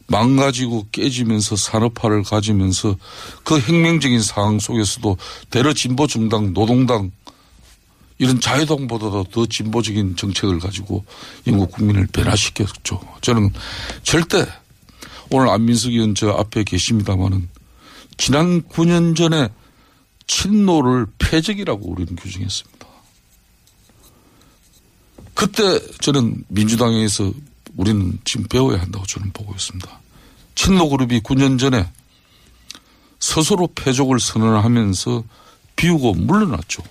망가지고 깨지면서 산업화를 가지면서 그 혁명적인 상황 속에서도 대러 진보 정당 노동당 이런 자유당보다도 더 진보적인 정책을 가지고 영국 국민을 변화시켰죠. 저는 절대 오늘 안민석 의원 저 앞에 계십니다마는 지난 9년 전에 친노를 패적이라고 우리는 규정했습니다. 그때 저는 민주당에서 우리는 지금 배워야 한다고 저는 보고 있습니다. 친노 그룹이 9년 전에 스스로 패족을 선언하면서 비우고 물러났죠.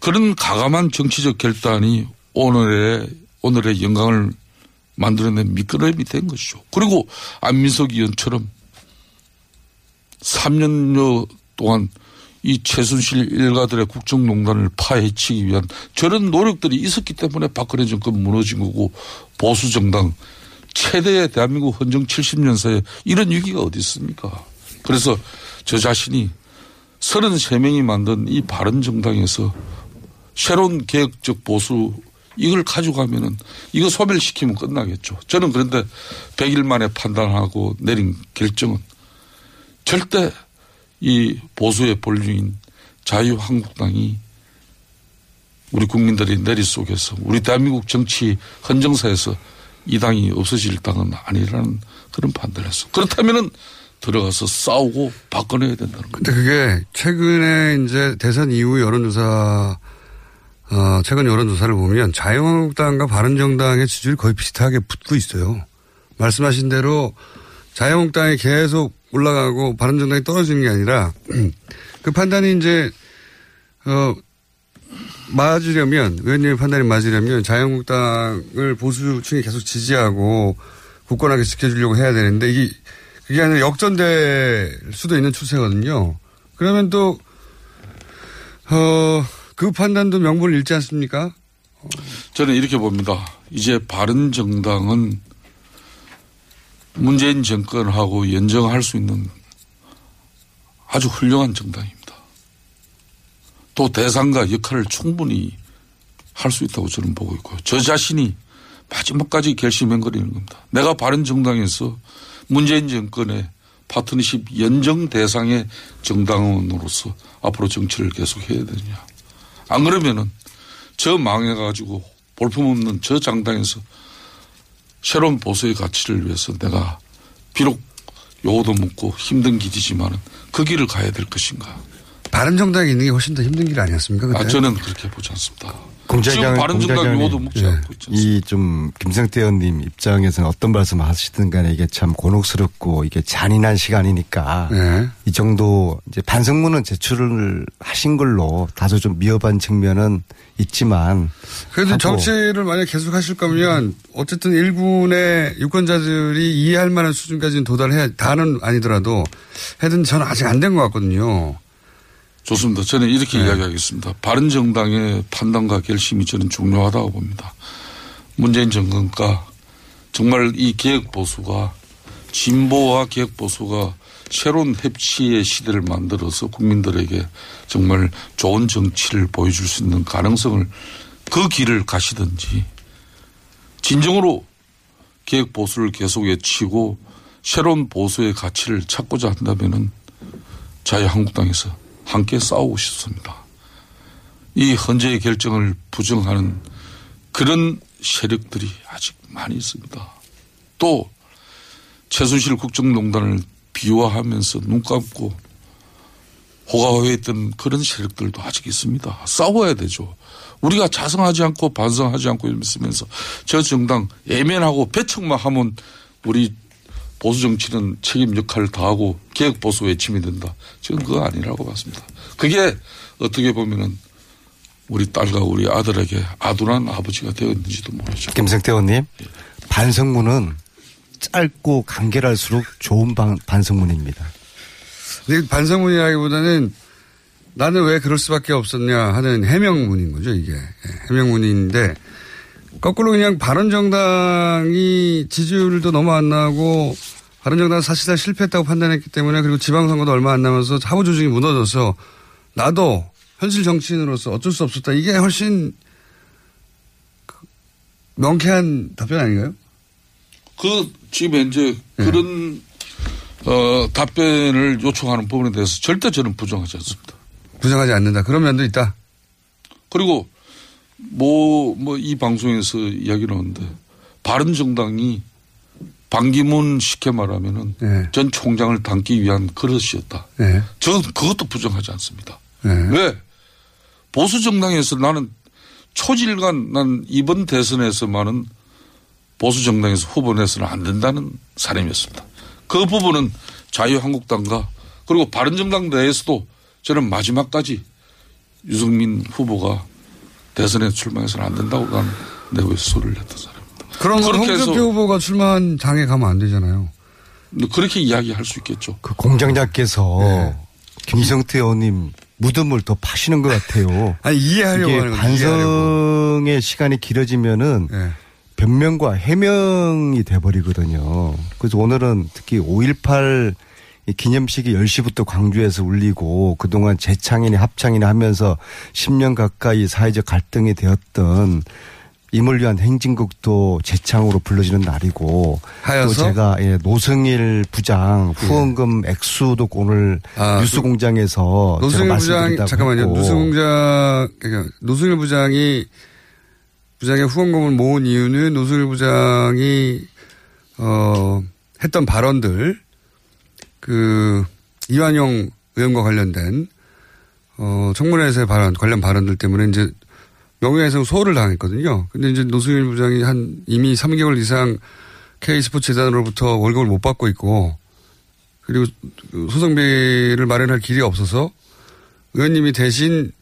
그런 가감한 정치적 결단이 오늘의 오늘의 영광을 만들어낸 미끄럼이 된 것이죠. 그리고 안민석 의원처럼 3년여 동안 이 최순실 일가들의 국정농단을 파헤치기 위한 저런 노력들이 있었기 때문에 박근혜 정권 무너진 거고 보수 정당 최대의 대한민국 헌정 70년사에 이런 위기가 어디 있습니까? 그래서 저 자신이 33명이 만든 이 바른 정당에서 새로운 개혁적 보수 이걸 가져가면은 이거 소멸시키면 끝나겠죠. 저는 그런데 100일 만에 판단하고 내린 결정은 절대 이 보수의 본류인 자유한국당이 우리 국민들의 내리 속에서 우리 대한민국 정치 헌정사에서 이 당이 없어질 당은 아니라는 그런 판단을 했어. 그렇다면은 들어가서 싸우고 바꿔내야 된다는 거예요. 근데 그게 최근에 이제 대선 이후 여론조사, 어, 최근 여론조사를 보면 자유한국당과 바른정당의 지지율이 거의 비슷하게 붙고 있어요. 말씀하신 대로 자유한국당이 계속 올라가고 바른정당이 떨어지는 게 아니라 그 판단이 이제, 어, 맞으려면, 의원님의 판단이 맞으려면 자유한국당을 보수층이 계속 지지하고 굳건하게 지켜주려고 해야 되는데 이게 그게 아니라 역전될 수도 있는 추세거든요. 그러면 또, 어, 그 판단도 명분을 잃지 않습니까? 저는 이렇게 봅니다. 이제 바른 정당은 문재인 정권하고 연정할 수 있는 아주 훌륭한 정당입니다. 또 대상과 역할을 충분히 할 수 있다고 저는 보고 있고요. 저 자신이 마지막까지 결심행거리는 겁니다. 내가 바른 정당에서 문재인 정권의 파트너십 연정 대상의 정당원으로서 앞으로 정치를 계속해야 되느냐. 안 그러면은 저 망해가지고 볼품없는 저 장당에서 새로운 보수의 가치를 위해서 내가 비록 요거도 묻고 힘든 길이지만은 그 길을 가야 될 것인가. 바른 정당에 있는 게 훨씬 더 힘든 길 아니었습니까? 아, 그때? 저는 그렇게 보지 않습니다. 공자장, 지금 바른 정당 요거도 묻지 않고 있죠. 이좀 김성태 의원님 입장에서는 어떤 말씀 하시든 간에 이게 참 곤혹스럽고 이게 잔인한 시간이니까 네. 이 정도 이제 반성문은 제출을 하신 걸로 다소 좀 미흡한 측면은 있지만 그래도 정치를 만약 계속 하실 거면 어쨌든 일군의 유권자들이 이해할 만한 수준까지는 도달해야 다는 아니더라도 해든 저는 아직 안 된 것 같거든요. 좋습니다. 저는 이렇게 네. 이야기하겠습니다. 바른 정당의 판단과 결심이 저는 중요하다고 봅니다. 문재인 정권과 정말 이 개혁 보수가 진보와 개혁 보수가 새로운 협치의 시대를 만들어서 국민들에게 정말 좋은 정치를 보여줄 수 있는 가능성을 그 길을 가시든지 진정으로 개혁 보수를 계속 외치고 새로운 보수의 가치를 찾고자 한다면은 자유한국당에서 함께 싸우고 싶습니다. 이 헌재의 결정을 부정하는 그런 세력들이 아직 많이 있습니다. 또 최순실 국정농단을 비화하면서 눈 감고 호가호했던 그런 세력들도 아직 있습니다. 싸워야 되죠. 우리가 자성하지 않고 반성하지 않고 있으면서 저 정당 애면하고 배척만 하면 우리 보수 정치는 책임 역할을 다하고 개혁 보수 외침이 된다. 저는 그거 아니라고 봤습니다. 그게 어떻게 보면은 우리 딸과 우리 아들에게 아둔한 아버지가 되었는지도 모르죠. 김성태 의원님 반성문은 짧고 간결할수록 좋은 반, 반성문입니다. 반성문이라기보다는 나는 왜 그럴 수밖에 없었냐 하는 해명문인 거죠, 이게. 예, 해명문인데, 거꾸로 그냥 바른정당이 지지율도 너무 안 나고, 바른정당은 사실상 실패했다고 판단했기 때문에, 그리고 지방선거도 얼마 안 남아서 사후 조직이 무너져서, 나도 현실 정치인으로서 어쩔 수 없었다. 이게 훨씬 그 명쾌한 답변 아닌가요? 그 지금 현재 네. 그런 어, 답변을 요청하는 부분에 대해서 절대 저는 부정하지 않습니다. 부정하지 않는다. 그런 면도 있다. 그리고 뭐, 뭐 이 방송에서 이야기를 하는데 바른 정당이 반기문 쉽게 말하면은 네. 전 총장을 담기 위한 그릇이었다. 네. 저는 그것도 부정하지 않습니다. 네. 왜? 보수 정당에서 나는 초질간 난 이번 대선에서만은 보수 정당에서 후보 내서는 안 된다는 사람이었습니다. 그 부분은 자유한국당과 그리고 바른정당 내에서도 저는 마지막까지 유승민 후보가 대선에 출마해서는 안 된다고 나는 내부에서 소리를 냈던 사람입니다. 그런 건 홍준표 후보가 출마한 당에 가면 안 되잖아요. 그렇게 이야기할 수 있겠죠. 그 공장장께서 네. 김성태 의원님 무덤을 더 파시는 것 같아요. 아니, 이해하려고 이게 하는 이해하려고. 반성의 시간이 길어지면은 네. 변명과 해명이 돼버리거든요. 그래서 오늘은 특히 5.18이 기념식이 10시부터 광주에서 울리고 그동안 재창이나 합창이나 하면서 10년 가까이 사회적 갈등이 되었던 임을 위한 행진곡도 재창으로 불러지는 날이고 하여서? 또 제가 예, 노승일 부장 후원금 액수도 오늘 아, 뉴스공장에서 노승일 부장 잠깐만요. 노승공장 그러니까 노승일 부장이 부장의 후원금을 모은 이유는 노승일 부장이 어 했던 발언들 그 이완용 의원과 관련된 어 청문회에서의 발언 관련 발언들 때문에 이제 명예훼손 소홀을 당했거든요. 근데 이제 노승일 부장이 한 이미 3개월 이상 K스포츠 재단으로부터 월급을 못 받고 있고 그리고 소송비를 마련할 길이 없어서 의원님이 대신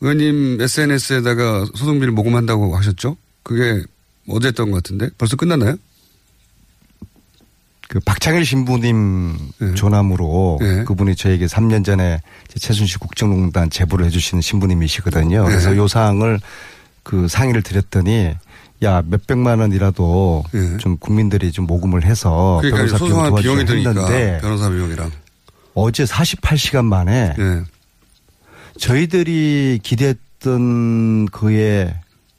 의원님 SNS에다가 소송비를 모금한다고 하셨죠? 그게 어제 했던 것 같은데 벌써 끝났나요? 그 박창일 신부님 네. 조남으로 그분이 저에게 3년 전에 최순실 국정농단 제보를 해주시는 신부님이시거든요. 네. 그래서 요 사항을 그 상의를 드렸더니 야 몇백만 원이라도 좀 국민들이 좀 모금을 해서 네. 그러니까 변호사 비용 도와주셨는데 드니까 변호사 비용이랑 어제 48시간 만에 네. 저희들이 기대했던 그의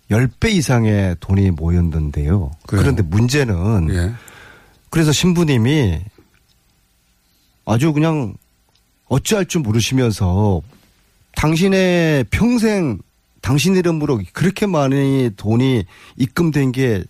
10배 이상의 돈이 모였는데요. 그래요? 그런데 문제는 예. 그래서 신부님이 아주 그냥 어찌할 줄 모르시면서 당신의 평생 당신 이름으로 그렇게 많이 돈이 입금된 게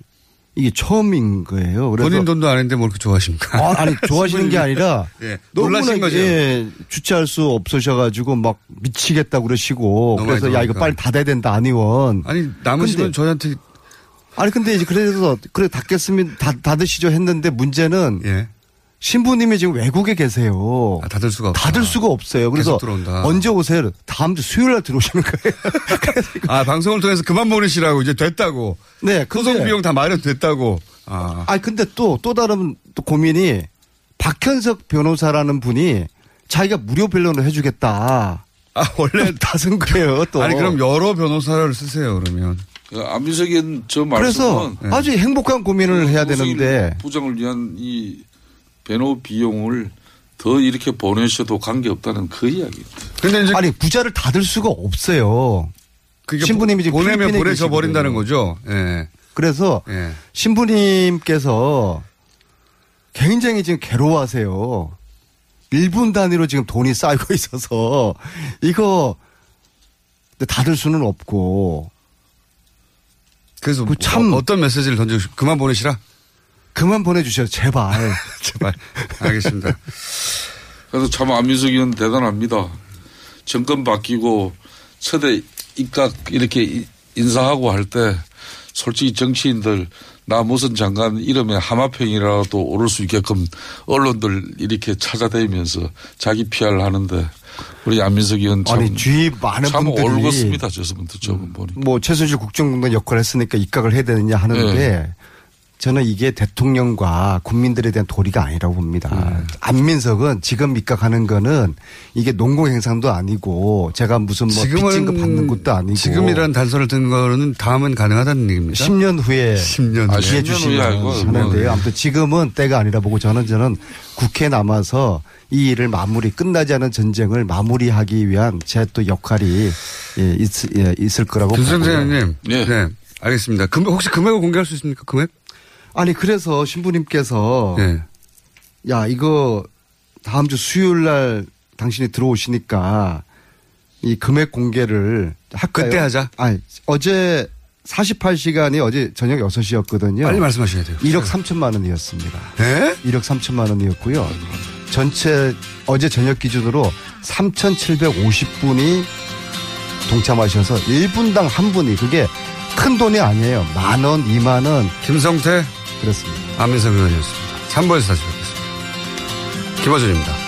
이게 처음인 거예요. 그래서 본인 돈도 아닌데 뭘 그렇게 좋아하십니까? 아, 아니 좋아하시는 게 아니라 예, 놀라신 거죠. 예, 주체할 수 없으셔가지고 막 미치겠다 그러시고 그래서 야 이거. 빨리 닫아야 된다 안 의원. 아니 남으시면 저희한테 아니 근데 이제 그래서 그래 닫겠으면 닫, 닫으시죠 했는데 문제는 예. 신부님이 지금 외국에 계세요. 닫을 수가 없다. 닫을 수가 없어요. 그래서. 언제 오세요? 다음 주 수요일 날 들어오시는 거예요. 아 방송을 통해서 그만 보내시라고 이제 됐다고. 네, 소송 비용 다 마련됐다고. 아. 아니 근데 또또 다른 또 고민이 박현석 변호사라는 분이 자기가 무료 변론을 해주겠다. 아 원래 다쓴 거예요. 또 아니 그럼 여러 변호사를 쓰세요 그러면. 그 안민석의 저 그래서 말씀은 아주 행복한 고민을 해야 되는데 부장을 위한 이 변호 비용을 더 이렇게 보내셔도 관계없다는 그 이야기입니다. 근데 이제 아니 부자를 닫을 수가 없어요. 신부님이 지금 보내면 보내져 버린다는. 거죠. 예. 그래서 예. 신부님께서 굉장히 지금 괴로워하세요. 1분 단위로 지금 돈이 쌓이고 있어서 이거 닫을 수는 없고 그래서 그 참- 어, 어떤 메시지를 던지고 싶- 그만 보내시라. 그만 보내주세요 제발. 제발. 알겠습니다. 그래서 참 안민석 의원 대단합니다. 정권 바뀌고 초대 입각 이렇게 이- 인사하고 할 때 솔직히 정치인들 나 무슨 장관 이름에 하마평이라도 오를 수 있게끔 언론들 이렇게 찾아다니면서 자기 PR을 하는데 우리 안민석 의원 참, 아니 주위 많은 참 분들이 올곧습니다. 저분들 저분 보니. 뭐 최순실 국정농단 역할을 했으니까 입각을 해야 되느냐 하는데 네. 저는 이게 대통령과 국민들에 대한 도리가 아니라고 봅니다. 음. 안민석은 지금 입각하는 거는 이게 농공 행상도 아니고 제가 무슨 뭐 빚진 거 받는 것도 아니고 지금이라는 단서를 든 거는 다음은 가능하다는 얘기입니다. 10년 후에 10년 아, 후에. 10년 이해 후에 주시면 하는데요. 뭐. 아무튼 지금은 때가 아니라 보고 저는 저는 국회에 남아서 이 일을 마무리 끝나지 않은 전쟁을 마무리하기 위한 제 또 역할이 예, 있, 예, 있을 거라고 김선 보고요. 생님 예. 네. 알겠습니다. 금, 혹시 금액을 공개할 수 있습니까? 금액? 아니 그래서 신부님께서 예. 야 이거 다음 주 수요일 날 당신이 들어오시니까 이 금액 공개를 할까요? 그때 하자. 아니 어제 48시간이 어제 저녁 6시였거든요. 빨리 말씀하셔야 돼요. 1억 3천만 원이었습니다. 예? 1억 3천만 원이었고요. 전체 어제 저녁 기준으로 3,750분이 동참하셔서 1분당 한 분이 그게 큰 돈이 아니에요. 만 원, 2만 원. 김성태 그렇습니다. 안민석 의원이었습니다. 3부에서 다시 뵙겠습니다. 김어준입니다.